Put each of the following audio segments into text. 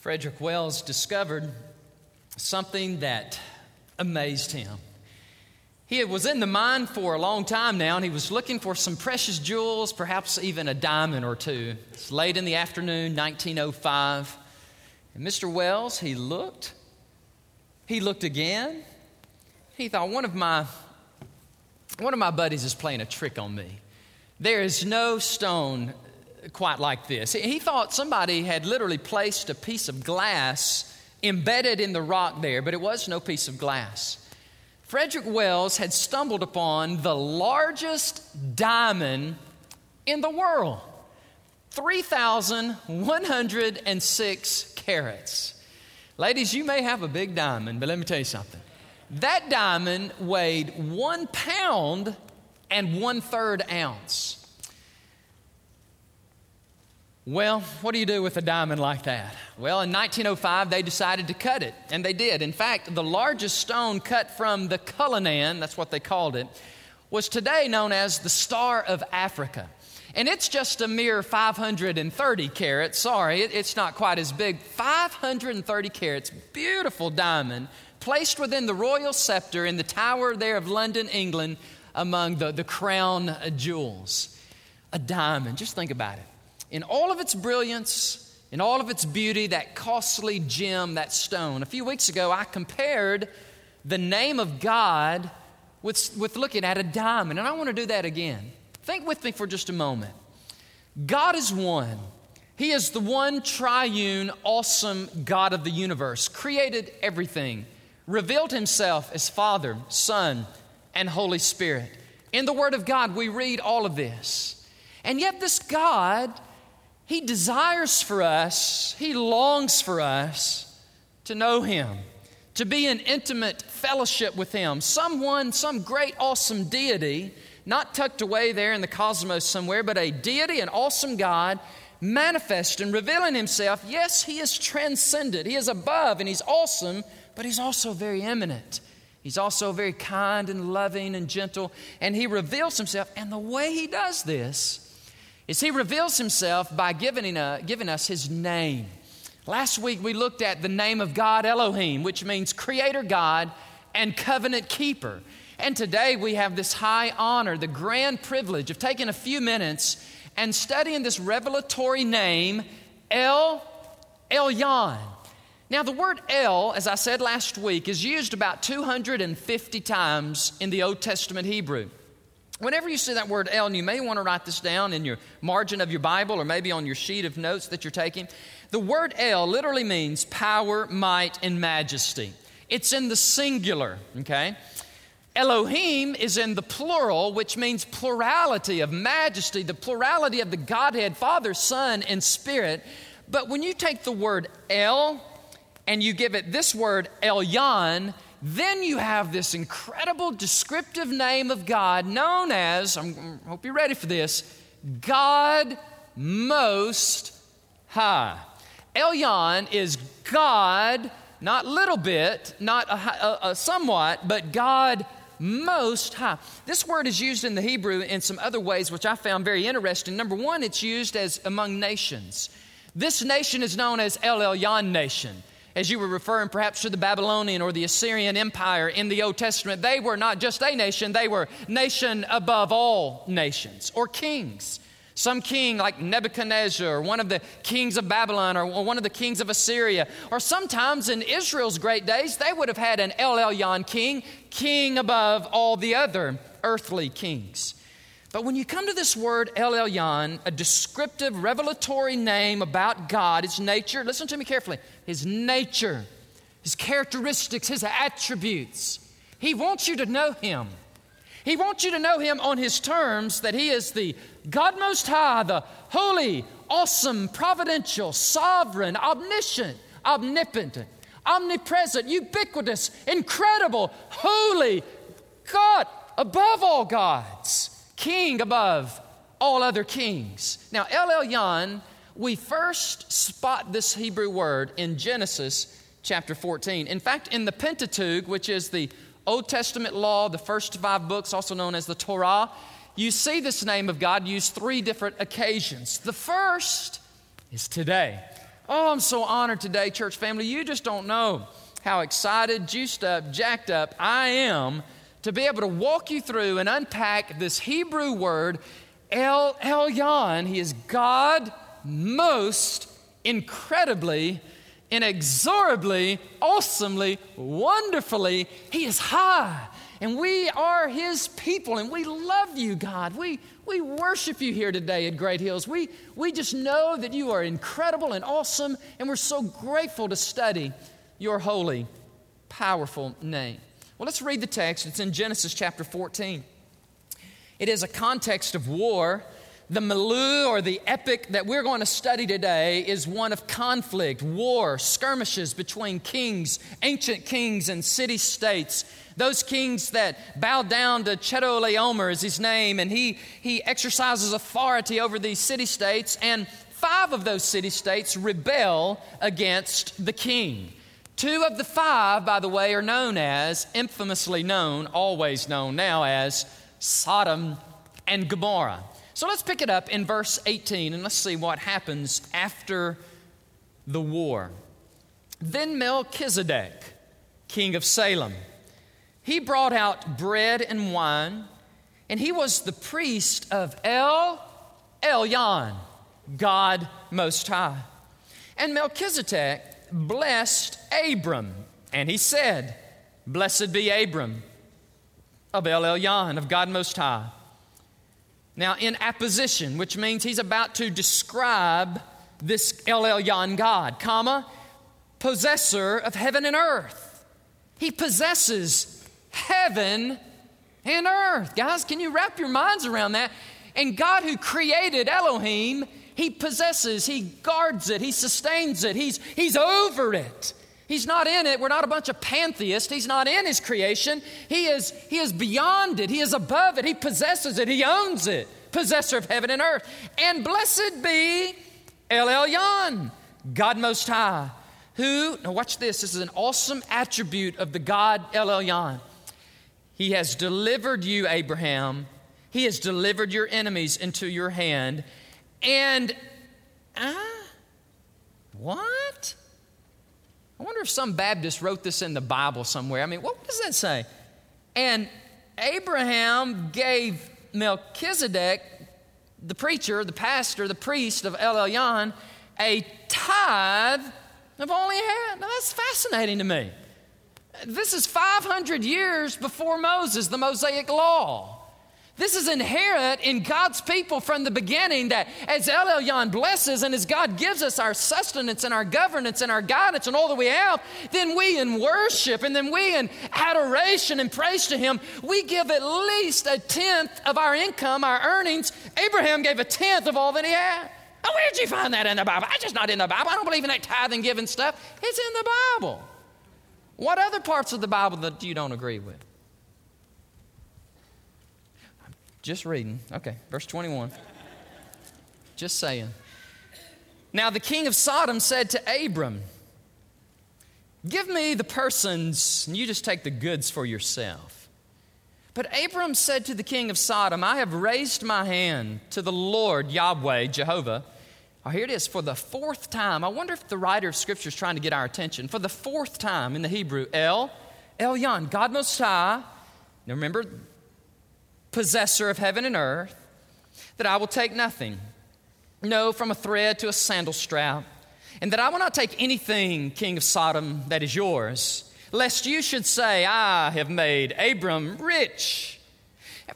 Frederick Wells discovered something that amazed him. He was in the mine for a long time now, and he was looking for some precious jewels, perhaps even a diamond or two. It's late in the afternoon, 1905. And Mr. Wells, he looked. He looked again. He thought, one of my, one of my buddies is playing a trick on me. There is no stone quite like this. He thought somebody had literally placed a piece of glass embedded in the rock there, but it was no piece of glass. Frederick Wells had stumbled upon the largest diamond in the world 3,106 carats. Ladies, you may have a big diamond, but let me tell you something. That diamond weighed one pound and one third ounce. Well, what do you do with a diamond like that? Well, in 1905, they decided to cut it, and they did. In fact, the largest stone cut from the Cullinan, that's what they called it, was today known as the Star of Africa. And it's just a mere 530 carats. Sorry, it's not quite as big. 530 carats, beautiful diamond, placed within the royal scepter in the tower there of London, England, among the, the crown jewels. A diamond, just think about it in all of its brilliance, in all of its beauty, that costly gem, that stone. A few weeks ago, I compared the name of God with, with looking at a diamond, and I want to do that again. Think with me for just a moment. God is one. He is the one triune, awesome God of the universe, created everything, revealed himself as Father, Son, and Holy Spirit. In the Word of God, we read all of this. And yet, this God he desires for us, He longs for us to know Him, to be in intimate fellowship with Him. Someone, some great, awesome deity, not tucked away there in the cosmos somewhere, but a deity, an awesome God, manifest and revealing Himself. Yes, He is transcendent, He is above, and He's awesome, but He's also very immanent. He's also very kind and loving and gentle, and He reveals Himself. And the way He does this, is he reveals himself by giving, a, giving us his name. Last week we looked at the name of God Elohim, which means creator God and covenant keeper. And today we have this high honor, the grand privilege of taking a few minutes and studying this revelatory name, El Elyon. Now, the word El, as I said last week, is used about 250 times in the Old Testament Hebrew. Whenever you see that word El, and you may want to write this down in your margin of your Bible or maybe on your sheet of notes that you're taking, the word El literally means power, might, and majesty. It's in the singular, okay? Elohim is in the plural, which means plurality of majesty, the plurality of the Godhead, Father, Son, and Spirit. But when you take the word El and you give it this word, Elyon, then you have this incredible descriptive name of God known as, I hope you're ready for this, God Most High. Elyon is God, not little bit, not a, a, a somewhat, but God most high. This word is used in the Hebrew in some other ways, which I found very interesting. Number one, it's used as among nations. This nation is known as El Elyon nation as you were referring perhaps to the Babylonian or the Assyrian Empire in the Old Testament, they were not just a nation, they were nation above all nations or kings. Some king like Nebuchadnezzar, or one of the kings of Babylon, or one of the kings of Assyria. Or sometimes in Israel's great days, they would have had an El Elyon king, king above all the other earthly kings. But when you come to this word El Elyon, a descriptive, revelatory name about God, His nature, listen to me carefully, His nature, His characteristics, His attributes. He wants you to know Him. He wants you to know Him on His terms that He is the God Most High, the holy, awesome, providential, sovereign, omniscient, omnipotent, omnipresent, ubiquitous, incredible, holy God above all gods king above all other kings. Now, El Elyon, we first spot this Hebrew word in Genesis chapter 14. In fact, in the Pentateuch, which is the Old Testament law, the first five books, also known as the Torah, you see this name of God used three different occasions. The first is today. Oh, I'm so honored today, church family. You just don't know how excited, juiced up, jacked up I am to be able to walk you through and unpack this Hebrew word, El Elyon. He is God most incredibly, inexorably, awesomely, wonderfully. He is high. And we are His people, and we love you, God. We, we worship you here today at Great Hills. We, we just know that you are incredible and awesome, and we're so grateful to study your holy, powerful name. Well, let's read the text. It's in Genesis chapter 14. It is a context of war. The Milieu or the epic that we're going to study today is one of conflict, war, skirmishes between kings, ancient kings, and city states. Those kings that bow down to Chedorlaomer is his name, and he, he exercises authority over these city states, and five of those city states rebel against the king. Two of the five, by the way, are known as, infamously known, always known now as Sodom and Gomorrah. So let's pick it up in verse 18 and let's see what happens after the war. Then Melchizedek, king of Salem, he brought out bread and wine, and he was the priest of El Elyon, God Most High. And Melchizedek blessed Abram, and he said, Blessed be Abram of El Elyon, of God Most High. Now, in apposition, which means he's about to describe this El Elyon God, comma, possessor of heaven and earth. He possesses heaven and earth. Guys, can you wrap your minds around that? And God, who created Elohim, he possesses, He guards it, He sustains it, He's, he's over it. He's not in it. We're not a bunch of pantheists. He's not in His creation. He is, he is beyond it, He is above it, He possesses it, He owns it, possessor of heaven and earth. And blessed be El Elyon, God Most High, who, now watch this, this is an awesome attribute of the God El Elyon. He has delivered you, Abraham. He has delivered your enemies into your hand. And, ah, uh, what? I wonder if some Baptist wrote this in the Bible somewhere. I mean, what does that say? And Abraham gave Melchizedek, the preacher, the pastor, the priest of El Elyon, a tithe of all he had. Now, that's fascinating to me. This is 500 years before Moses, the Mosaic Law. This is inherent in God's people from the beginning that as El Elyon blesses and as God gives us our sustenance and our governance and our guidance and all that we have, then we in worship and then we in adoration and praise to Him, we give at least a tenth of our income, our earnings. Abraham gave a tenth of all that he had. Where'd you find that in the Bible? I just not in the Bible. I don't believe in that tithing giving stuff. It's in the Bible. What other parts of the Bible that you don't agree with? Just reading. Okay, verse 21. Just saying. Now the king of Sodom said to Abram, Give me the persons, and you just take the goods for yourself. But Abram said to the king of Sodom, I have raised my hand to the Lord Yahweh, Jehovah. Oh, here it is, for the fourth time. I wonder if the writer of Scripture is trying to get our attention. For the fourth time in the Hebrew, El, Elyon, God Most High. Now remember, possessor of heaven and earth, that I will take nothing, no, from a thread to a sandal strap, and that I will not take anything, king of Sodom, that is yours, lest you should say, I have made Abram rich.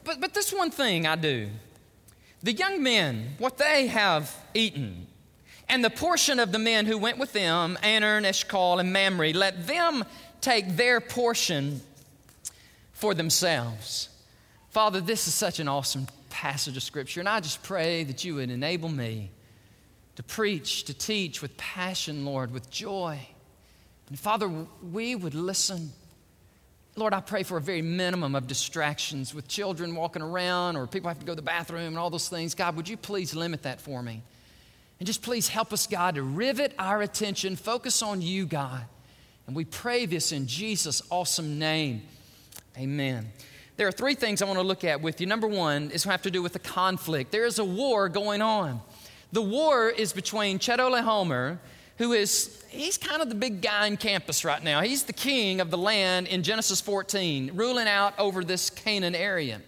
But, but this one thing I do the young men, what they have eaten, and the portion of the men who went with them, Aner and Eshcol and Mamre, let them take their portion for themselves. Father, this is such an awesome passage of Scripture, and I just pray that you would enable me to preach, to teach with passion, Lord, with joy. And Father, we would listen. Lord, I pray for a very minimum of distractions with children walking around or people have to go to the bathroom and all those things. God, would you please limit that for me? And just please help us, God, to rivet our attention, focus on you, God. And we pray this in Jesus' awesome name. Amen. There are three things I want to look at with you. Number one is have to do with the conflict. There is a war going on. The war is between Chedorlaomer, who is, he's kind of the big guy in campus right now. He's the king of the land in Genesis 14, ruling out over this Canaan area.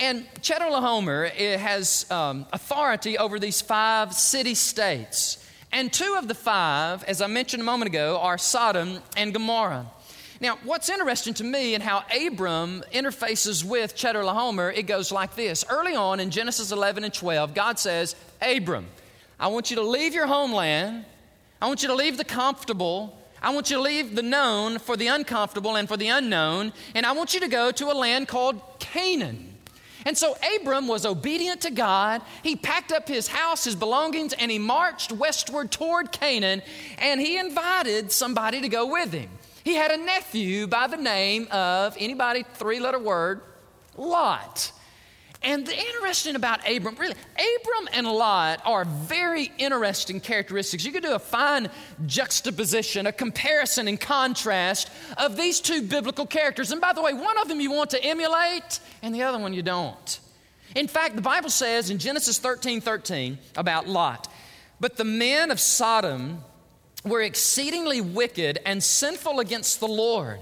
And Chedorlaomer has um, authority over these five city states. And two of the five, as I mentioned a moment ago, are Sodom and Gomorrah. Now, what's interesting to me and how Abram interfaces with Chedorlaomer, it goes like this. Early on in Genesis 11 and 12, God says, Abram, I want you to leave your homeland. I want you to leave the comfortable. I want you to leave the known for the uncomfortable and for the unknown. And I want you to go to a land called Canaan. And so Abram was obedient to God. He packed up his house, his belongings, and he marched westward toward Canaan. And he invited somebody to go with him. He had a nephew by the name of anybody, three letter word, Lot. And the interesting about Abram, really, Abram and Lot are very interesting characteristics. You could do a fine juxtaposition, a comparison and contrast of these two biblical characters. And by the way, one of them you want to emulate, and the other one you don't. In fact, the Bible says in Genesis 13 13 about Lot, but the men of Sodom were exceedingly wicked and sinful against the Lord.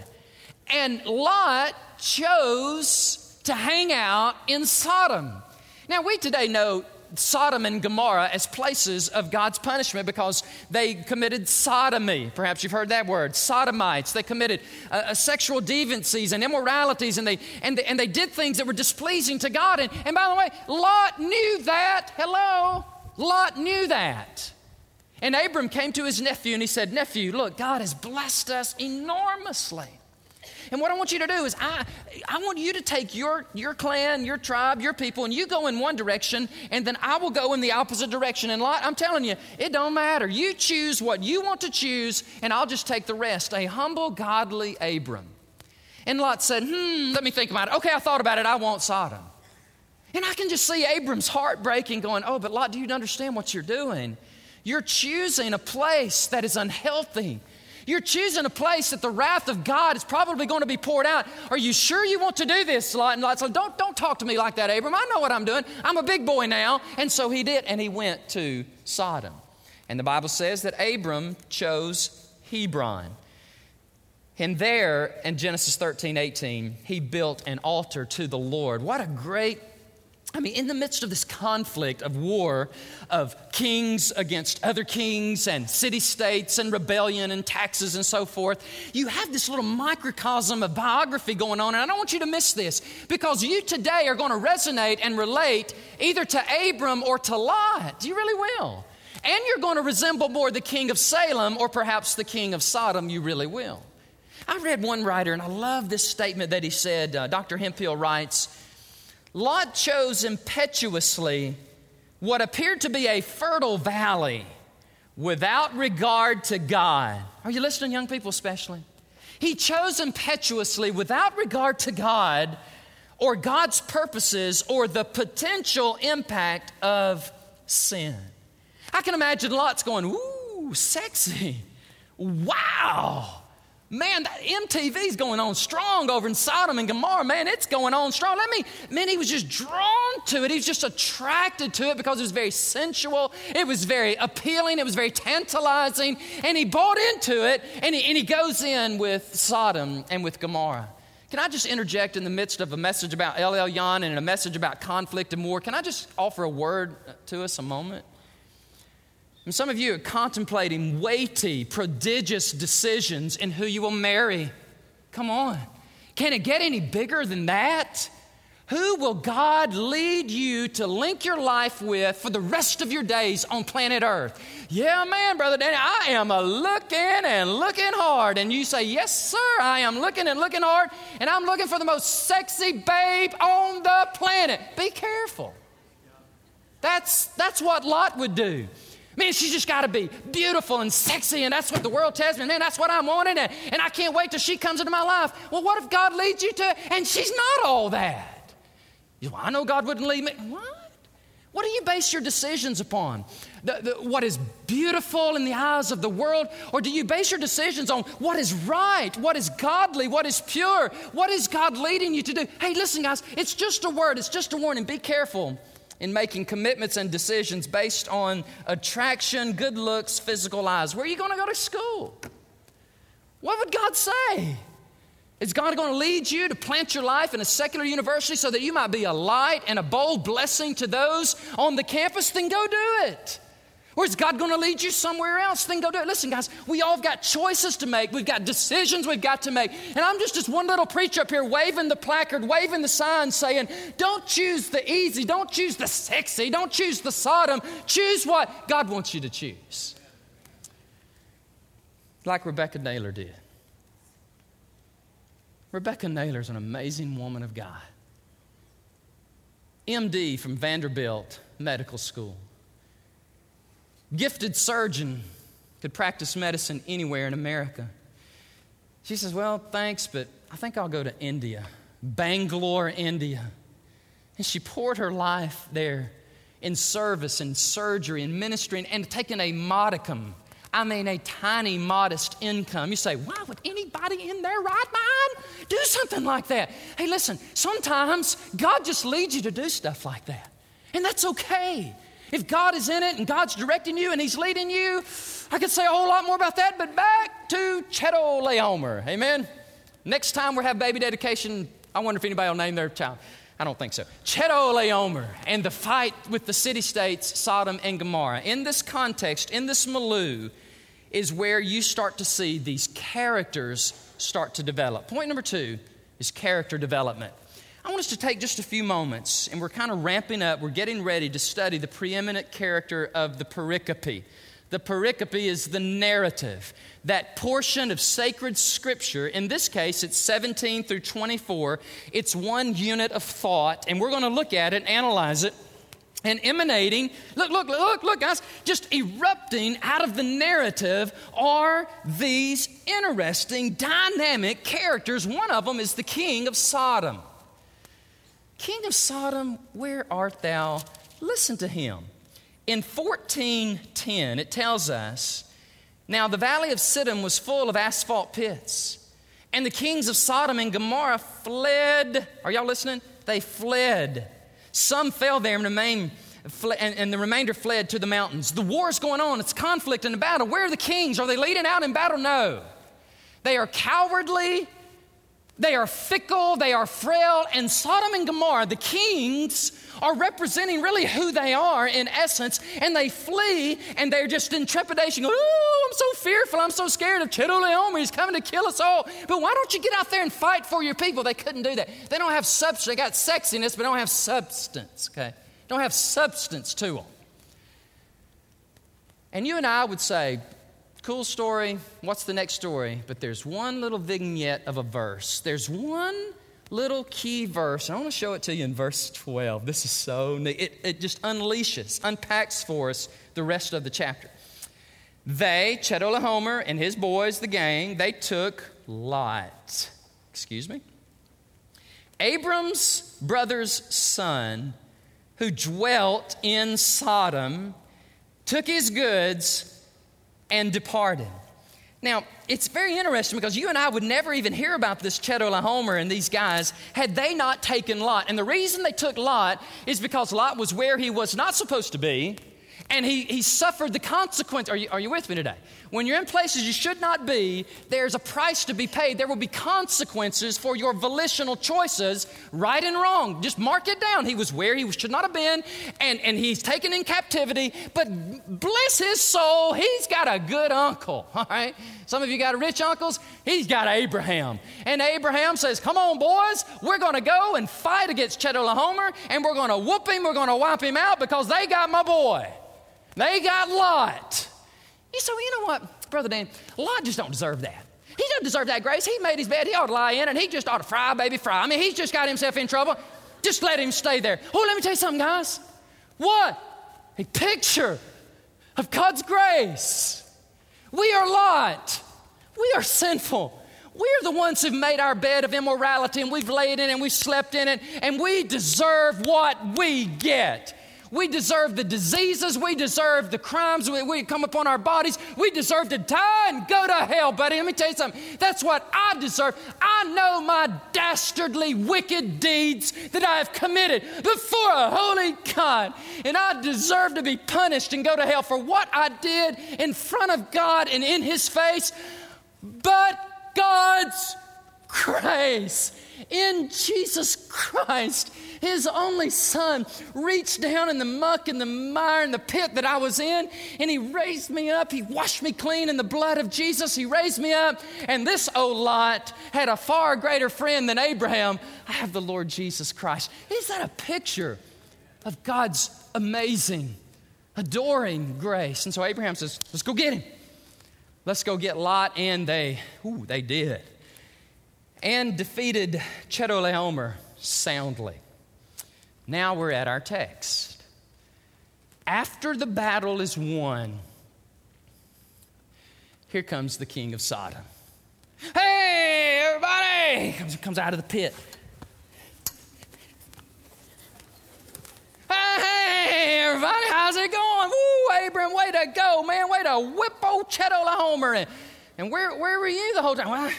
And Lot chose to hang out in Sodom. Now, we today know Sodom and Gomorrah as places of God's punishment because they committed sodomy. Perhaps you've heard that word, sodomites. They committed uh, uh, sexual deviancies and immoralities, and they, and, they, and they did things that were displeasing to God. And, and by the way, Lot knew that. Hello? Lot knew that. And Abram came to his nephew and he said, Nephew, look, God has blessed us enormously. And what I want you to do is I, I want you to take your, your clan, your tribe, your people, and you go in one direction, and then I will go in the opposite direction. And Lot, I'm telling you, it don't matter. You choose what you want to choose, and I'll just take the rest. A humble, godly Abram. And Lot said, hmm, let me think about it. Okay, I thought about it. I want Sodom. And I can just see Abram's heart breaking, going, oh, but Lot, do you understand what you're doing? You're choosing a place that is unhealthy you're choosing a place that the wrath of God is probably going to be poured out. Are you sure you want to do this? And Lot said, don't, don't talk to me like that, Abram. I know what I'm doing. I'm a big boy now. And so he did, and he went to Sodom. And the Bible says that Abram chose Hebron. And there in Genesis 13, 18, he built an altar to the Lord. What a great I mean, in the midst of this conflict of war, of kings against other kings and city states and rebellion and taxes and so forth, you have this little microcosm of biography going on. And I don't want you to miss this because you today are going to resonate and relate either to Abram or to Lot. You really will. And you're going to resemble more the king of Salem or perhaps the king of Sodom. You really will. I read one writer, and I love this statement that he said. Uh, Dr. Hemphill writes, Lot chose impetuously what appeared to be a fertile valley without regard to God. Are you listening, young people, especially? He chose impetuously without regard to God or God's purposes or the potential impact of sin. I can imagine Lot's going, Ooh, sexy. Wow. Man, that MTV's going on strong over in Sodom and Gomorrah. Man, it's going on strong. Let me, man, he was just drawn to it. He was just attracted to it because it was very sensual. It was very appealing. It was very tantalizing. And he bought into it and he, and he goes in with Sodom and with Gomorrah. Can I just interject in the midst of a message about El Elyon and a message about conflict and war? Can I just offer a word to us a moment? Some of you are contemplating weighty, prodigious decisions in who you will marry. Come on. Can it get any bigger than that? Who will God lead you to link your life with for the rest of your days on planet Earth? Yeah, man, Brother Danny, I am a looking and looking hard. And you say, Yes, sir, I am looking and looking hard, and I'm looking for the most sexy babe on the planet. Be careful. That's, that's what Lot would do. Man, she's just got to be beautiful and sexy, and that's what the world tells me. Man, that's what I'm wanting, and, and I can't wait till she comes into my life. Well, what if God leads you to, and she's not all that? You I know God wouldn't lead me. What? What do you base your decisions upon? The, the, what is beautiful in the eyes of the world? Or do you base your decisions on what is right, what is godly, what is pure? What is God leading you to do? Hey, listen, guys, it's just a word, it's just a warning. Be careful in making commitments and decisions based on attraction, good looks, physical eyes. Where are you going to go to school? What would God say? Is God going to lead you to plant your life in a secular university so that you might be a light and a bold blessing to those on the campus? Then go do it. Or is God going to lead you somewhere else? Then go do it. Listen, guys, we all have got choices to make. We've got decisions we've got to make. And I'm just this one little preacher up here waving the placard, waving the sign, saying, don't choose the easy, don't choose the sexy, don't choose the Sodom. Choose what God wants you to choose. Like Rebekah Naylor did. Rebekah Naylor is an amazing woman of God. MD from Vanderbilt Medical School gifted surgeon, could practice medicine anywhere in America. She says, Well, thanks, but I think I'll go to India, Bangalore, India. And she poured her life there in service and surgery and ministry and, and taking a modicum, I mean, a tiny, modest income. You say, Why would anybody in their right mind do something like that? Hey, listen, sometimes God just leads you to do stuff like that. And that's okay. If God is in it and God's directing you and He's leading you, I could say a whole lot more about that, but back to Chedorlaomer. Amen? Next time we have baby dedication, I wonder if anybody will name their child. I don't think so. Chedorlaomer and the fight with the city states Sodom and Gomorrah. In this context, in this milieu, is where you start to see these characters start to develop. Point number two is character development. I want us to take just a few moments, and we're kind of ramping up. We're getting ready to study the preeminent character of the pericope. The pericope is the narrative, that portion of sacred scripture. In this case, it's 17 through 24. It's one unit of thought, and we're going to look at it, analyze it, and emanating, look, look, look, look, guys, just erupting out of the narrative are these interesting, dynamic characters. One of them is the king of Sodom. King of Sodom, where art thou? Listen to him. In 1410, it tells us now the valley of Siddim was full of asphalt pits, and the kings of Sodom and Gomorrah fled. Are y'all listening? They fled. Some fell there and remained. And, the remainder fled to the mountains. The war is going on. It's conflict and a battle. Where are the kings? Are they leading out in battle? No. They are cowardly they are fickle, they are frail, and Sodom and Gomorrah, the kings, are representing really who they are in essence, and they flee and they're just in trepidation. Oh, I'm so fearful, I'm so scared of Chedorlaomer, he's coming to kill us all. But why don't you get out there and fight for your people? They couldn't do that. They don't have substance, they got sexiness, but don't have substance, okay? Don't have substance to them. And you and I would say, cool story. What's the next story? But there's one little vignette of a verse. There's one little key verse. I want to show it to you in verse 12. This is so neat. It, it just unleashes, unpacks for us the rest of the chapter. They, Chedorlaomer and his boys, the gang, they took Lot. Excuse me? Abram's brother's son, who dwelt in Sodom, took his goods and departed. Now, it's very interesting because you and I would never even hear about this Chedorlaomer and these guys had they not taken Lot. And the reason they took Lot is because Lot was where he was not supposed to be, and he, he suffered the consequence. Are you, are you with me today? When you're in places you should not be, there's a price to be paid. There will be consequences for your volitional choices, right and wrong. Just mark it down. He was where he should not have been, and, and he's taken in captivity. But bless his soul, he's got a good uncle, all right? Some of you got rich uncles. He's got Abraham. And Abraham says, Come on, boys, we're going to go and fight against Chedorlaomer, and we're going to whoop him, we're going to wipe him out because they got my boy. They got Lot. You say, well, you know what, Brother Dan, Lot just don't deserve that. He don't deserve that grace. He made his bed. He ought to lie in it. He just ought to fry, baby, fry. I mean, he's just got himself in trouble. Just let him stay there. Oh, let me tell you something, guys. What? A picture of God's grace. We are Lot. We are sinful. We're the ones who've made our bed of immorality and we've laid in it and we've slept in it and we deserve what we get. We deserve the diseases. We deserve the crimes we, we come upon our bodies. We deserve to die and go to hell, buddy. Let me tell you something. That's what I deserve. I know my dastardly, wicked deeds that I have committed before a holy God. And I deserve to be punished and go to hell for what I did in front of God and in His face. But God's grace in Jesus Christ, His only Son, reached down in the muck and the mire and the pit that I was in, and He raised me up. He washed me clean in the blood of Jesus. He raised me up. And this old Lot had a far greater friend than Abraham. I have the Lord Jesus Christ. Is that a picture of God's amazing, adoring grace? And so Abraham says, Let's go get him. Let's go get Lot. And they, ooh, they did and defeated Chedorlaomer soundly. Now we're at our text. After the battle is won, here comes the king of Sodom. Hey, everybody! Comes, comes out of the pit. Hey, everybody, how's it going? Woo, Abram, way to go, man. Way to whip old Chedorlaomer. And, and where, where were you the whole time? Well,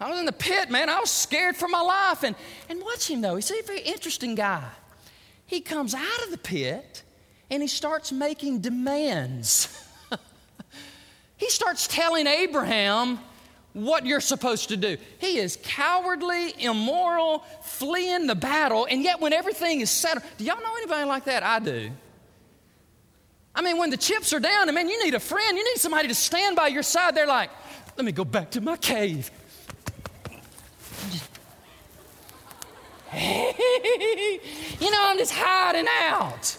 I was in the pit, man. I was scared for my life. And, and watch him, though. He's a very interesting guy. He comes out of the pit and he starts making demands. he starts telling Abraham what you're supposed to do. He is cowardly, immoral, fleeing the battle, and yet when everything is settled, do y'all know anybody like that? I do. I mean, when the chips are down, I mean, you need a friend, you need somebody to stand by your side. They're like, let me go back to my cave. you know, I'm just hiding out.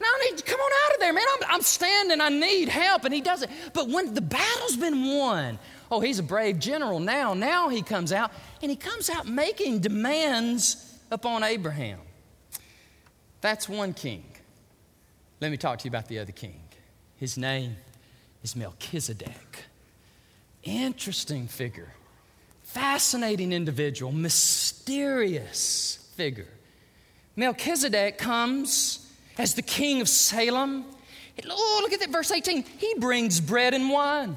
Now I need to come on out of there, man. I'm, I'm standing, I need help. And he does it. But when the battle's been won, oh, he's a brave general now. Now he comes out, and he comes out making demands upon Abraham. That's one king. Let me talk to you about the other king. His name is Melchizedek. Interesting figure fascinating individual, mysterious figure. Melchizedek comes as the king of Salem. Oh, look at that, verse 18. He brings bread and wine.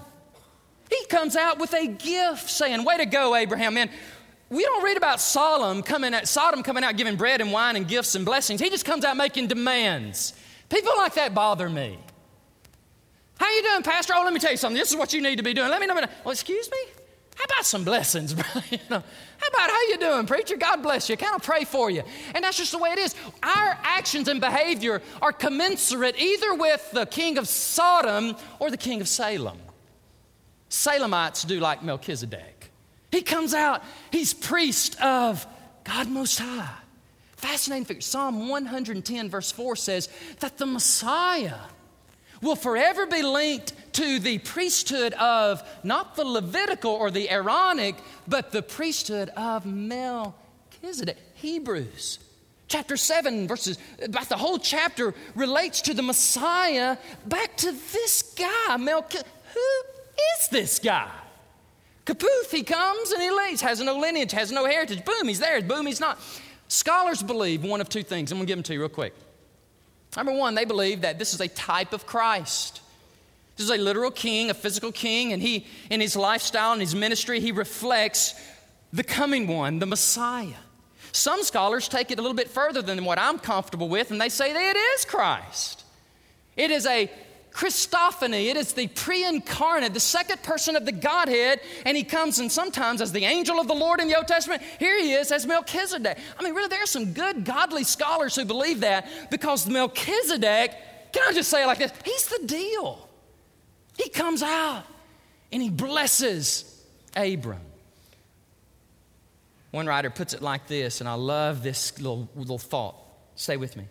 He comes out with a gift saying, Way to go, Abraham, man. We don't read about Sodom coming out, Sodom coming out giving bread and wine and gifts and blessings. He just comes out making demands. People like that bother me. How you doing, Pastor? Oh, let me tell you something. This is what you need to be doing. Let me know. Excuse me? How about some blessings, bro? you know, how about how you doing, preacher? God bless you. Kind of pray for you. And that's just the way it is. Our actions and behavior are commensurate either with the king of Sodom or the king of Salem. Salemites do like Melchizedek. He comes out, he's priest of God Most High. Fascinating figure. Psalm 110, verse 4 says that the Messiah will forever be linked to the priesthood of not the Levitical or the Aaronic, but the priesthood of Melchizedek. Hebrews chapter 7 verses about the whole chapter relates to the Messiah back to this guy Melchizedek. Who is this guy? Kaputh, he comes and he leaves, has no lineage, has no heritage. Boom, he's there. Boom, he's not. Scholars believe one of two things. I'm going to give them to you real quick. Number one, they believe that this is a type of Christ. This is a literal king, a physical king, and he, in his lifestyle and his ministry, he reflects the coming one, the Messiah. Some scholars take it a little bit further than what I'm comfortable with, and they say that it is Christ. It is a Christophany. It is the pre incarnate, the second person of the Godhead, and he comes and sometimes as the angel of the Lord in the Old Testament. Here he is as Melchizedek. I mean, really, there are some good, godly scholars who believe that because Melchizedek, can I just say it like this? He's the deal. He comes out and he blesses Abram. One writer puts it like this, and I love this little, little thought. Stay with me.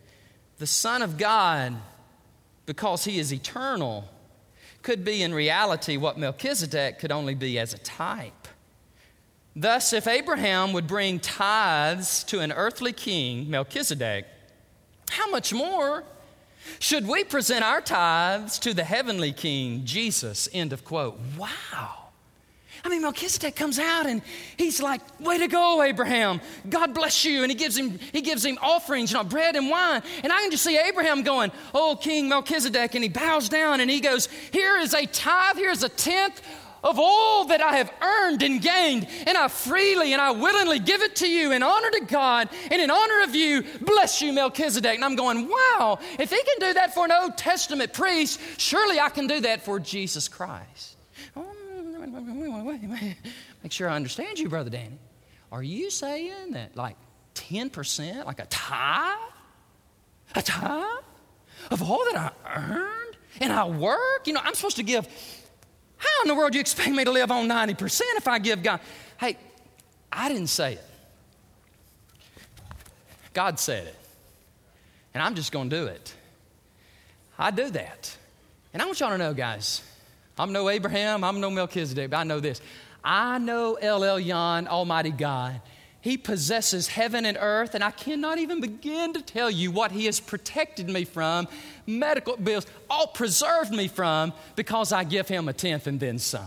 The Son of God because he is eternal, could be in reality what Melchizedek could only be as a type. Thus, if Abraham would bring tithes to an earthly king, Melchizedek, how much more should we present our tithes to the heavenly king, Jesus? End of quote. Wow. I mean, Melchizedek comes out and he's like, "Way to go, Abraham! God bless you!" And he gives him he gives him offerings, you know, bread and wine. And I can just see Abraham going, "Oh, King Melchizedek!" And he bows down and he goes, "Here is a tithe. Here is a tenth of all that I have earned and gained, and I freely and I willingly give it to you in honor to God and in honor of you. Bless you, Melchizedek. And I'm going, wow, if he can do that for an Old Testament priest, surely I can do that for Jesus Christ. Make sure I understand you, Brother Danny. Are you saying that like 10%, like a tithe? A tithe of all that I earned and I work? You know, I'm supposed to give. How in the world do you expect me to live on 90% if I give God? Hey, I didn't say it. God said it. And I'm just going to do it. I do that. And I want y'all to know, guys, I'm no Abraham, I'm no Melchizedek, but I know this. I know El Elyon, Almighty God. He possesses heaven and earth, and I cannot even begin to tell you what He has protected me from, medical bills, all preserved me from, because I give Him a tenth and then some.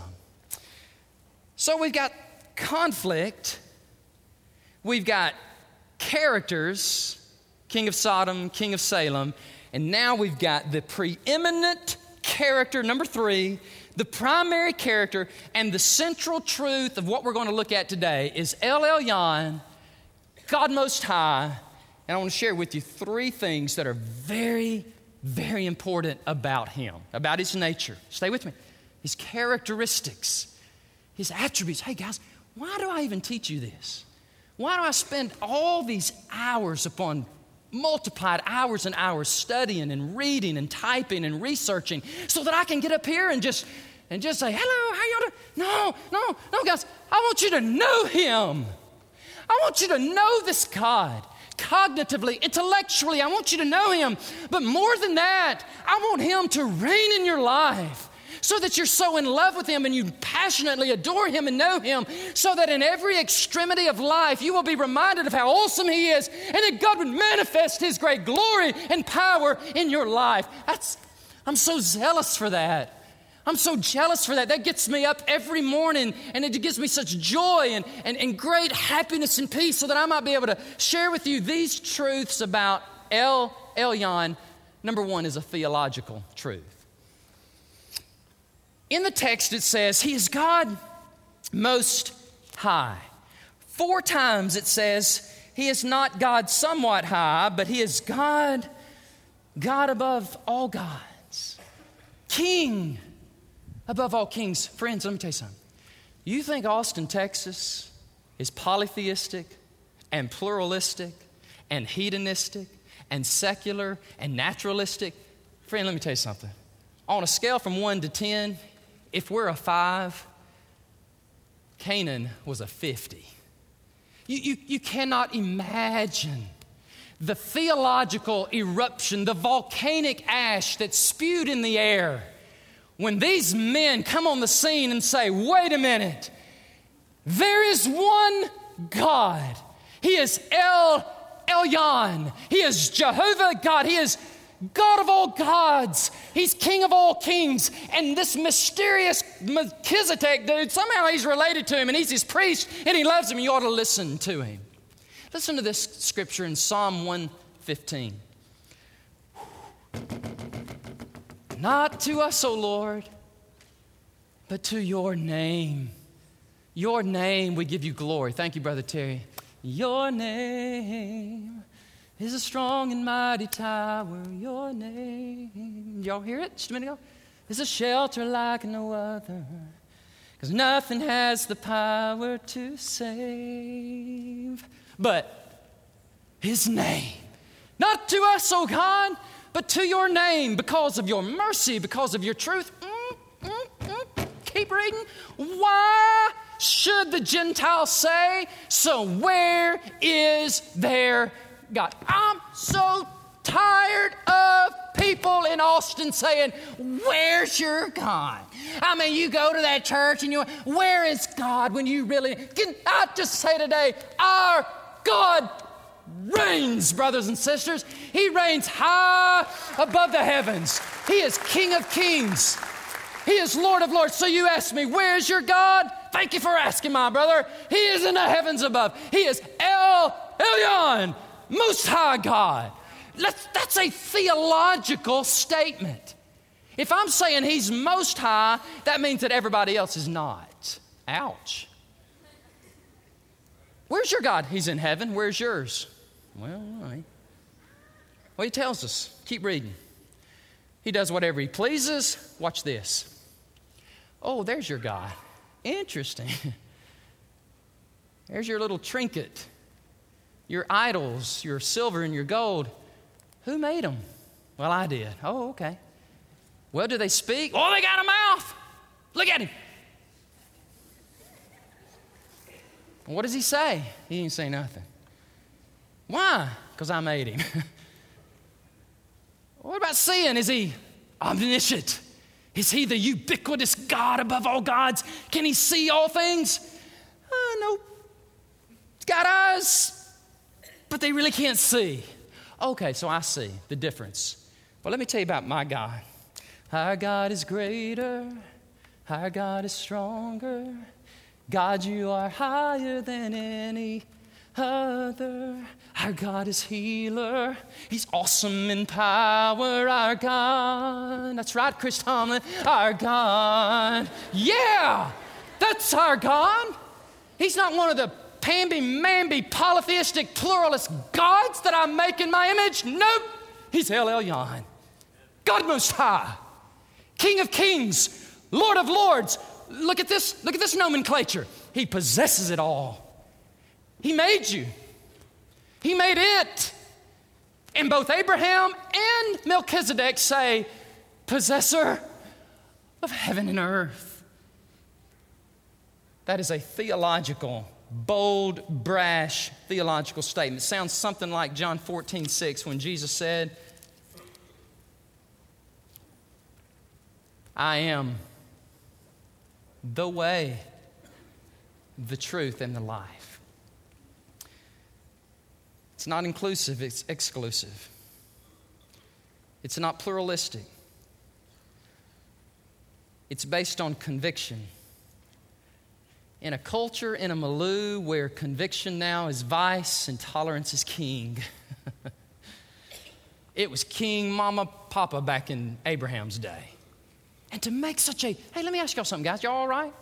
So we've got conflict, we've got characters, King of Sodom, King of Salem, and now we've got the preeminent character, number three, the primary character and the central truth of what we're going to look at today is El Elyon, God Most High. And I want to share with you three things that are very, very important about Him, about His nature. Stay with me. His characteristics, His attributes. Hey, guys, why do I even teach you this? Why do I spend all these hours upon multiplied hours and hours studying and reading and typing and researching so that I can get up here and just and just say, hello, how y'all doing? No, no, no, guys, I want you to know him. I want you to know this God cognitively, intellectually. I want you to know him. But more than that, I want him to reign in your life so that you're so in love with Him and you passionately adore Him and know Him, so that in every extremity of life you will be reminded of how awesome He is and that God would manifest His great glory and power in your life. That's, I'm so zealous for that. I'm so jealous for that. That gets me up every morning and it gives me such joy and, and, and great happiness and peace so that I might be able to share with you these truths about El Elyon. Number one is a theological truth. In the text, it says, He is God most high. Four times it says, He is not God somewhat high, but He is God, God above all gods, King above all kings. Friends, let me tell you something. You think Austin, Texas is polytheistic and pluralistic and hedonistic and secular and naturalistic? Friend, let me tell you something. On a scale from one to 10, if we're a five, Canaan was a 50. You, you, you cannot imagine the theological eruption, the volcanic ash that spewed in the air when these men come on the scene and say, wait a minute, there is one God. He is El Elyon. He is Jehovah God. He is God of all gods. He's King of all kings. And this mysterious Melchizedek dude, somehow he's related to him and he's his priest and he loves him. You ought to listen to him. Listen to this scripture in Psalm 115. Not to us, O Lord, but to your name. Your name, we give you glory. Thank you, Brother Terry. Your name is a strong and mighty tower. Your name, y'all hear it just a minute ago? Is a shelter like no other. Because nothing has the power to save but His name. Not to us, O God, but to your name because of your mercy, because of your truth. Mm, mm, mm. Keep reading. Why should the Gentiles say, So where is their God. I'm so tired of people in Austin saying, Where's your God? I mean, you go to that church and you, where is God when you really, can I just say today, our God reigns, brothers and sisters. He reigns high above the heavens. He is King of kings. He is Lord of Lords. So you ask me, where's your God? Thank you for asking, my brother. He is in the heavens above. He is El Elyon, Most High God. That's, that's a theological statement. If I'm saying He's Most High, that means that everybody else is not. Ouch. Where's your God? He's in heaven. Where's yours? Well, well, He tells us. Keep reading. He does whatever He pleases. Watch this. Oh, there's your God. Interesting. There's your little trinket, your idols, your silver and your gold. Who made them? Well, I did. Oh, okay. Well, do they speak? Oh, they got a mouth. Look at him. What does he say? He didn't say nothing. Why? Because I made him. what about seeing? Is he omniscient? Is he the ubiquitous God above all gods? Can he see all things? Uh, nope. He's got eyes, but they really can't see. Okay, so I see the difference. Well, let me tell you about my God. Our God is greater, our God is stronger. God, you are higher than any other. Our God is healer. He's awesome in power. Our God. That's right, Chris Tomlin. Our God. Yeah, that's our God. He's not one of the pamby-mamby polytheistic pluralist gods that I make in my image. Nope. He's El Elyon. God Most High. King of Kings. Lord of Lords. Look at this. Look at this nomenclature. He possesses it all. He made you, He made it. And both Abraham and Melchizedek say, possessor of heaven and earth. That is a theological, bold, brash theological statement. It sounds something like John 14, 6, when Jesus said, I am the way, the truth, and the life. It's not inclusive, it's exclusive. It's not pluralistic. It's based on conviction. In a culture, in a milieu where conviction now is vice and tolerance is king. it was King Mama Papa back in Abraham's day. And to make such a, hey, let me ask y'all something, guys. Y'all all right?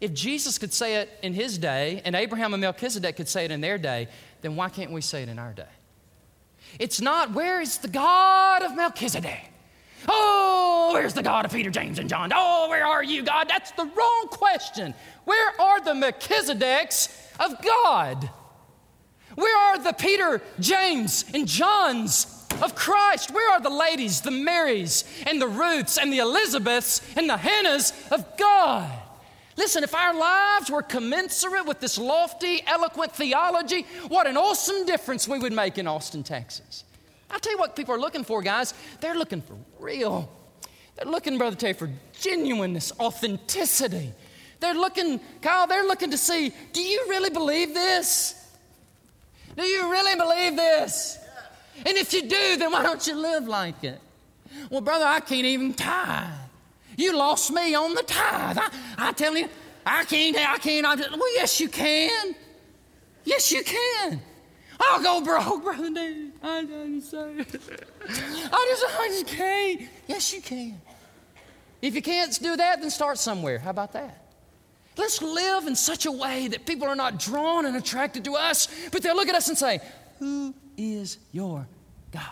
If Jesus could say it in his day, and Abraham and Melchizedek could say it in their day, then why can't we say it in our day? It's not, where is the God of Melchizedek? Oh, where's the God of Peter, James, and John? Oh, where are you, God? That's the wrong question. Where are the Melchizedeks of God? Where are the Peter, James, and Johns of Christ? Where are the ladies, the Marys, and the Ruths, and the Elizabeths, and the Hannahs of God? Listen, if our lives were commensurate with this lofty, eloquent theology, what an awesome difference we would make in Austin, Texas. I'll tell you what people are looking for, guys. They're looking for real. They're looking, Brother Tay, for genuineness, authenticity. They're looking, Kyle, they're looking to see do you really believe this? Do you really believe this? And if you do, then why don't you live like it? Well, brother, I can't even tithe. You lost me on the tithe. I, I tell you, I can't, I can't. I just, well, yes, you can. Yes, you can. I'll go broke, Brother David. I, I just, I just, I just can't. Yes, you can. If you can't do that, then start somewhere. How about that? Let's live in such a way that people are not drawn and attracted to us, but they'll look at us and say, Who is your God?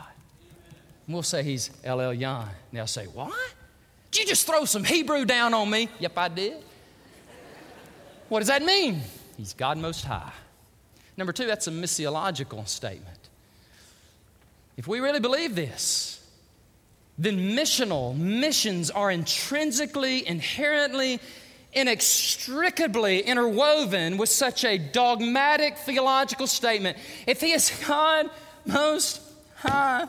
And we'll say, He's El Elyon. And they'll say, What? Did you just throw some Hebrew down on me? Yep, I did. What does that mean? He's God Most High. Number two, that's a missiological statement. If we really believe this, then missional missions are intrinsically, inherently, inextricably interwoven with such a dogmatic theological statement. If He is God Most High,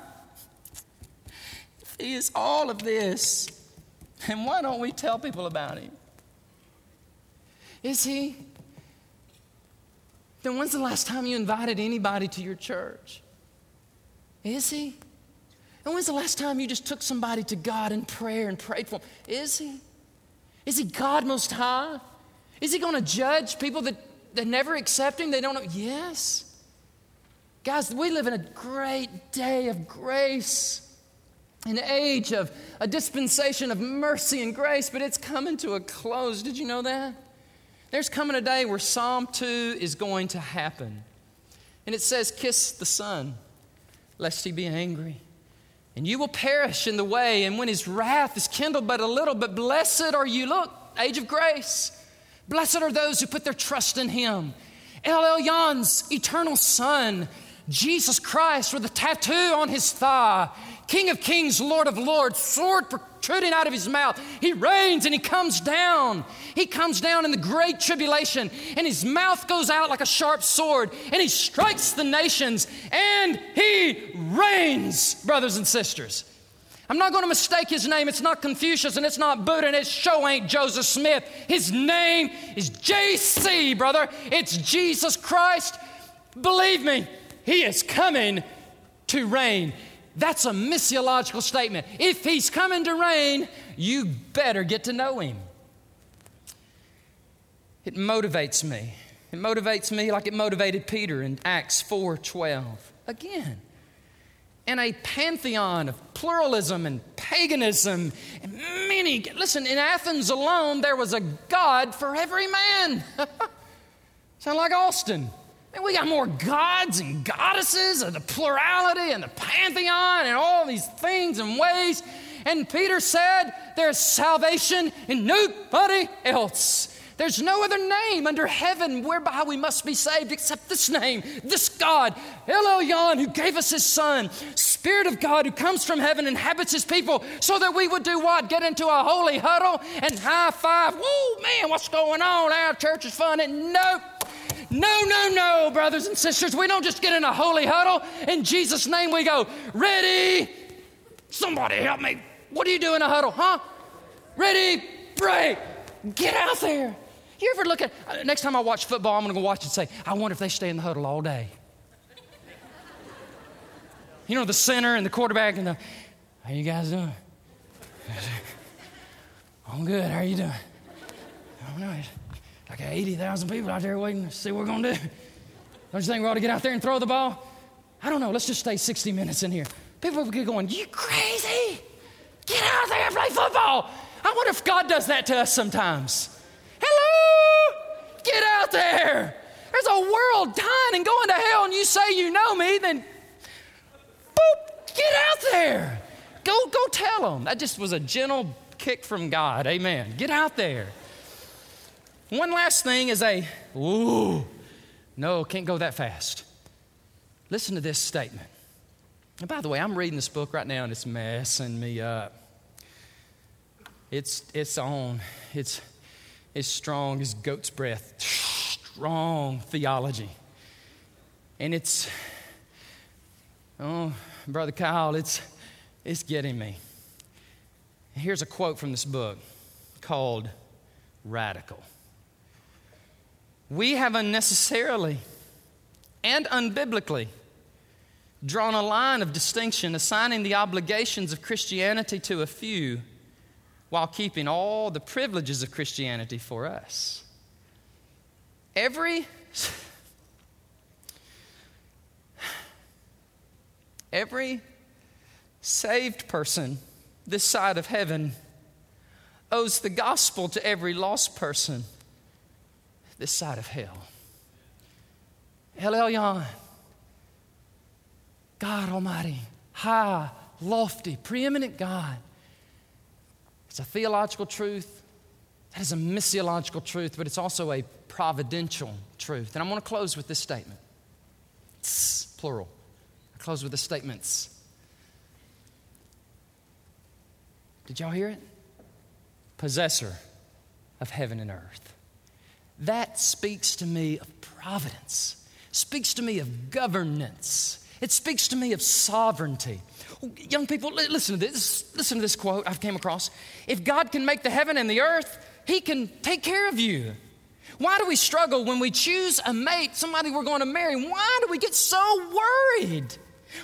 if He is all of this, and why don't we tell people about him? Is he? Then when's the last time you invited anybody to your church? Is he? And when's the last time you just took somebody to God in prayer and prayed for him? Is he? Is he God most high? Is he going to judge people that, that never accept him? They don't know. Yes. Guys, we live in a great day of grace, an age of a dispensation of mercy and grace, but it's coming to a close. Did you know that? There's coming a day where Psalm 2 is going to happen. And it says, Kiss the Son, lest he be angry. And you will perish in the way, and when his wrath is kindled but a little, but blessed are you, look, age of grace. Blessed are those who put their trust in him. El Elyon's eternal Son Jesus Christ with a tattoo on his thigh, King of kings, Lord of lords, sword protruding out of his mouth. He reigns and he comes down. He comes down in the great tribulation, and his mouth goes out like a sharp sword, and he strikes the nations, and he reigns, brothers and sisters. I'm not going to mistake his name. It's not Confucius and it's not Buddha and it show ain't Joseph Smith. His name is JC, brother. It's Jesus Christ. Believe me, he is coming to reign. That's a missiological statement. If he's coming to reign, you better get to know him. It motivates me. It motivates me like it motivated Peter in Acts 4:12. Again, in a pantheon of pluralism and paganism and many listen, in Athens alone there was a god for every man. Sound like Austin. We got more gods and goddesses and the plurality and the pantheon and all these things and ways. And Peter said, There's salvation in nobody else. There's no other name under heaven whereby we must be saved except this name, this God, El Elyon, who gave us his Son, Spirit of God who comes from heaven, inhabits his people, so that we would do what? Get into a holy huddle and high five. Whoa, man, what's going on? Our church is fun. And nope. No, no, no, brothers and sisters. We don't just get in a holy huddle. In Jesus' name, we go, ready. Somebody help me. What do you do in a huddle, huh? Ready, pray. Get out there. You ever look at, uh, next time I watch football, I'm going to go watch and say, I wonder if they stay in the huddle all day. You know, the center and the quarterback and the, how you guys doing? I'm good. How are you doing? I don't know like 80,000 people out there waiting to see what we're going to do. Don't you think we ought to get out there and throw the ball? I don't know. Let's just stay 60 minutes in here. People get going, You crazy? Get out there and play football. I wonder if God does that to us sometimes. Hello? Get out there. There's a world dying and going to hell, and you say you know me, then boop, get out there. Go, go tell them. That just was a gentle kick from God. Amen. Get out there. One last thing is a, ooh, no, can't go that fast. Listen to this statement. And by the way, I'm reading this book right now and it's messing me up. It's, it's on. It's, it's strong as goat's breath. Strong theology. And it's, oh, Brother Kyle, it's, it's getting me. Here's a quote from this book called Radical we have unnecessarily and unbiblically drawn a line of distinction, assigning the obligations of Christianity to a few while keeping all the privileges of Christianity for us. Every every saved person this side of heaven owes the gospel to every lost person this side of hell. El Elyon, God Almighty, high, lofty, preeminent God. It's a theological truth. That is a missiological truth, but it's also a providential truth. And I'm going to close with this statement. It's plural. I close with the statements. Did y'all hear it? Possessor of heaven and earth. That speaks to me of providence, speaks to me of governance, it speaks to me of sovereignty. Young people, listen to this. Listen to this quote I've came across. If God can make the heaven and the earth, He can take care of you. Why do we struggle when we choose a mate, somebody we're going to marry? Why do we get so worried?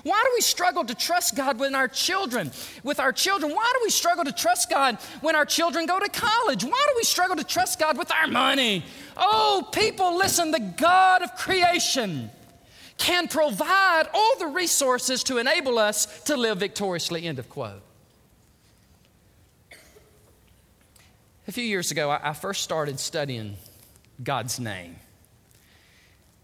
Why do we struggle to trust God when our children? With our children, why do we struggle to trust God when our children go to college? Why do we struggle to trust God with our money? Oh, people, listen, the God of creation can provide all the resources to enable us to live victoriously. End of quote. A few years ago, I first started studying God's name.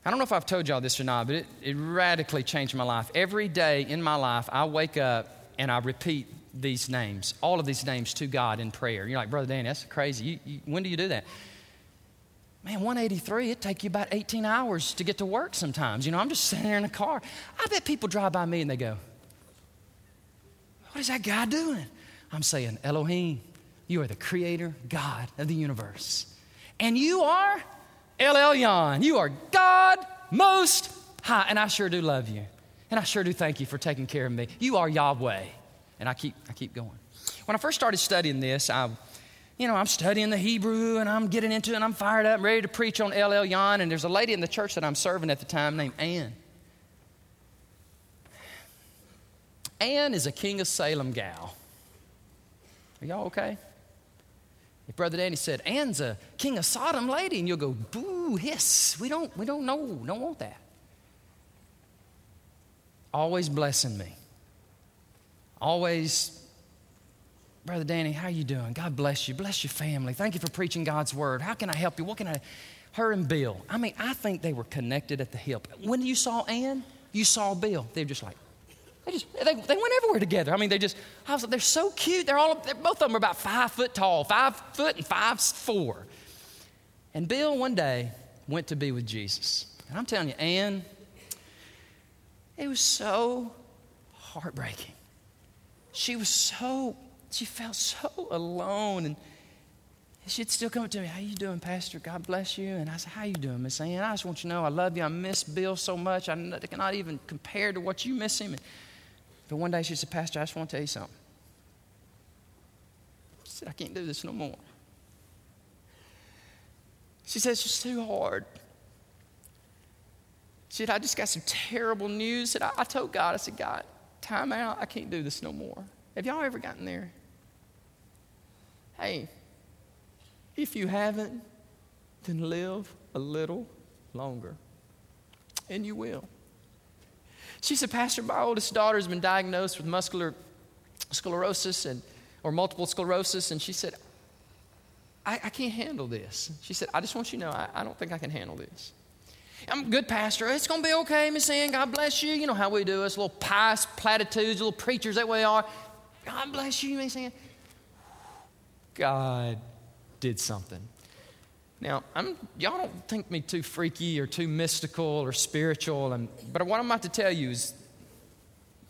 I don't know if I've told y'all this or not, but it, it radically changed my life. Every day in my life, I wake up and I repeat these names, all of these names to God in prayer. You're like, Brother Danny, that's crazy. You, you, when do you do that? Man, 183, it take you about 18 hours to get to work sometimes. You know, I'm just sitting there in a the car. I bet people drive by me and they go, What is that guy doing? I'm saying, Elohim, you are the creator, God of the universe. And you are El Elyon. You are God most high. And I sure do love you. And I sure do thank you for taking care of me. You are Yahweh. And I keep, I keep going. When I first started studying this, I, you know, I'm studying the Hebrew and I'm getting into it and I'm fired up, ready to preach on El Elyon. And there's a lady in the church that I'm serving at the time named Ann. Ann is a King of Salem gal. Are y'all okay? Brother Danny said, Ann's a king of Sodom lady, and you'll go, boo, hiss. We don't, we don't know, don't want that. Always blessing me. Always, Brother Danny, how you doing? God bless you. Bless your family. Thank you for preaching God's word. How can I help you? What can I? Her and Bill. I mean, I think they were connected at the hip. When you saw Ann, you saw Bill. They were just like, they just they, they went everywhere together. I mean, they just I was like, they're so cute. They're all they're, both of them are about five foot tall, five foot and five four. And Bill one day went to be with Jesus. And I'm telling you, Ann, it was so heartbreaking. She was so she felt so alone and she'd still come up to me, How you doing, Pastor? God bless you. And I said, How you doing, Miss Ann? I just want you to know I love you. I miss Bill so much. I cannot even compare to what you miss him. And but one day she said, Pastor, I just want to tell you something. She said, I can't do this no more. She said, It's just too hard. She said, I just got some terrible news. Said, I, I told God, I said, God, time out. I can't do this no more. Have y'all ever gotten there? Hey, if you haven't, then live a little longer. And you will. She said, Pastor, my oldest daughter has been diagnosed with muscular sclerosis and, or multiple sclerosis. And she said, I, I can't handle this. She said, I just want you to know, I, I don't think I can handle this. I'm a good, Pastor. It's going to be okay, Miss Ann. God bless you. You know how we do us, little pious platitudes, little preachers that we are. God bless you, Miss Ann. God did something. Now, I'm, y'all don't think me too freaky or too mystical or spiritual, and, but what I'm about to tell you is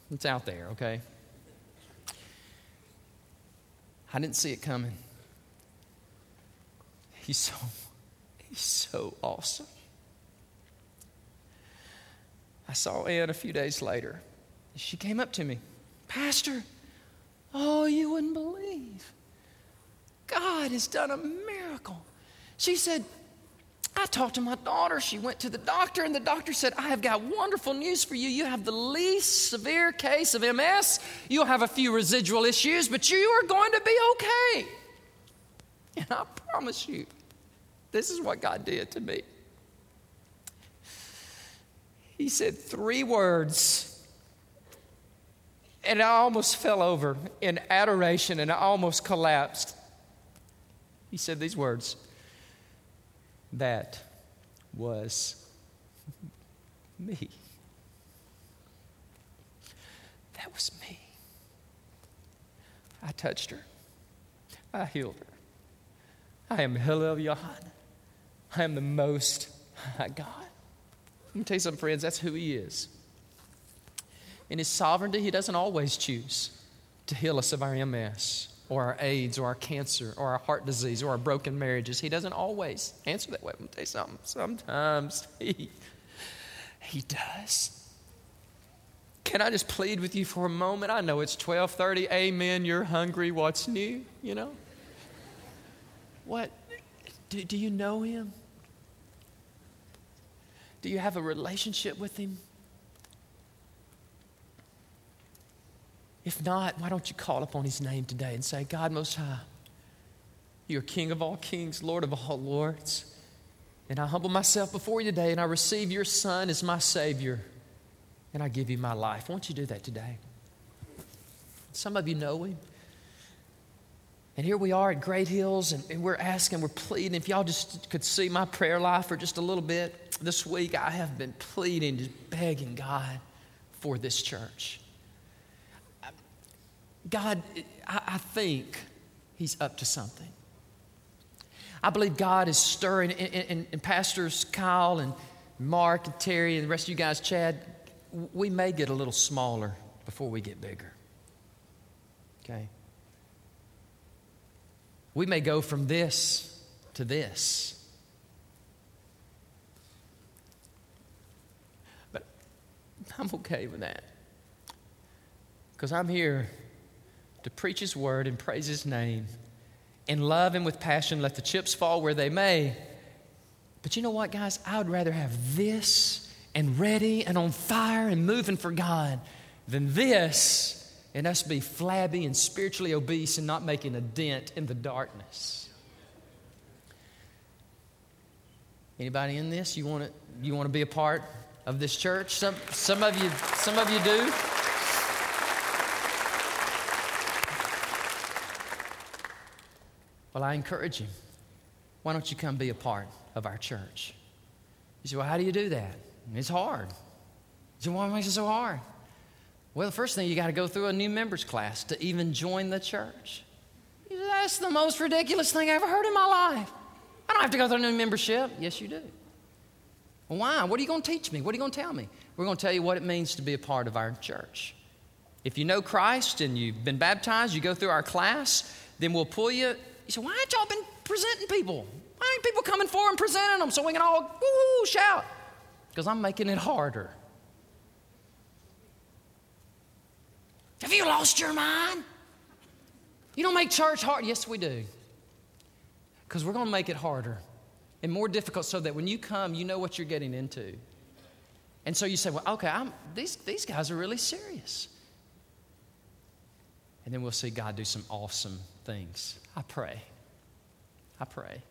it's out there, okay? I didn't see it coming. He's so, he's so awesome. I saw Ann a few days later. She came up to me, Pastor, oh, you wouldn't believe. God has done a miracle. She said, I talked to my daughter. She went to the doctor, and the doctor said, I have got wonderful news for you. You have the least severe case of MS. You'll have a few residual issues, but you are going to be okay. And I promise you, this is what God did to me. He said three words, and I almost fell over in adoration and I almost collapsed. He said these words that was me. That was me. I touched her. I healed her. I am El Elyon. I am the most high God. Let me tell you something, friends, that's who He is. In His sovereignty, He doesn't always choose to heal us of our MS or our AIDS or our cancer or our heart disease or our broken marriages. He doesn't always answer that way. Going to tell you something. Sometimes he, he does. Can I just plead with you for a moment? I know it's 12:30. Amen. You're hungry. What's new? You know. What? Do, do you know him? Do you have a relationship with him? If not, why don't you call upon his name today and say, God Most High, you're King of all kings, Lord of all lords. And I humble myself before you today and I receive your Son as my Savior and I give you my life. Won't you do that today? Some of you know him. And here we are at Great Hills, and, and, we're asking, we're pleading. If y'all just could see my prayer life for just a little bit this week, I have been pleading, just begging God for this church. God, I, I think He's up to something. I believe God is stirring, and, and, and Pastors Kyle and Mark and Terry and the rest of you guys, Chad, we may get a little smaller before we get bigger. Okay? We may go from this to this. But I'm okay with that. Because I'm here to preach His word and praise His name and love Him with passion. Let the chips fall where they may. But you know what, guys? I would rather have this and ready and on fire and moving for God than this and us be flabby and spiritually obese and not making a dent in the darkness. Anybody in this? You want to, you want to be a part of this church? Some, some, of you, some of you do. Well, I encourage you. Why don't you come be a part of our church? You say, Well, how do you do that? It's hard. You say, Why makes it so hard? Well, the first thing, you got to go through a new members class to even join the church. He said, That's the most ridiculous thing I ever heard in my life. I don't have to go through a new membership. Yes, you do. Well, why? What are you going to teach me? What are you going to tell me? We're going to tell you what it means to be a part of our church. If you know Christ and you've been baptized, you go through our class, then we'll pull you. You said, why ain't y'all been presenting people? Why ain't people coming forward and presenting them so we can all woo shout? Because I'm making it harder. Have you lost your mind? You don't make church hard. Yes, we do. Because we're going to make it harder and more difficult so that when you come, you know what you're getting into. And so you say, well, okay, I'm, these, these guys are really serious. And then we'll see God do some awesome things. I pray. I pray.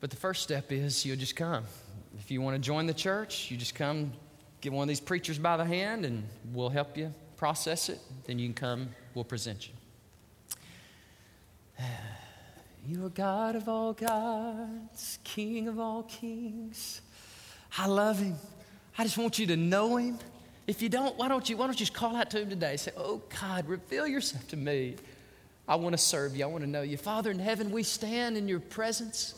But the first step is you'll just come. If you want to join the church, you just come get one of these preachers by the hand and we'll help you process it. Then you can come, we'll present you. You are God of all gods, King of all kings. I love him. I just want you to know him. If you don't, why don't you why don't you just call out to him today? Say, "Oh God, reveal yourself to me. I want to serve you. I want to know you. Father in heaven, we stand in your presence.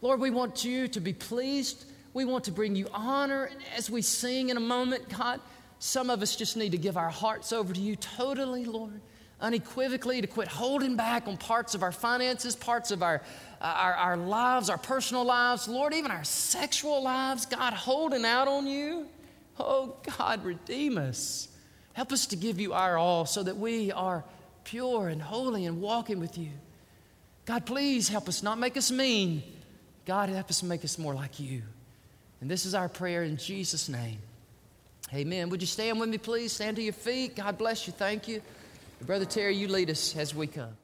Lord, we want you to be pleased we want to bring you honor. And as we sing in a moment, God, some of us just need to give our hearts over to you totally, Lord, unequivocally, to quit holding back on parts of our finances, parts of our, uh, our, our lives, our personal lives, Lord, even our sexual lives, God, holding out on you. Oh, God, redeem us. Help us to give you our all so that we are pure and holy and walking with you. God, please help us not make us mean. God, help us make us more like you. And this is our prayer in Jesus' name. Amen. Would you stand with me, please? Stand to your feet. God bless you. Thank you. Brother Terry, you lead us as we come.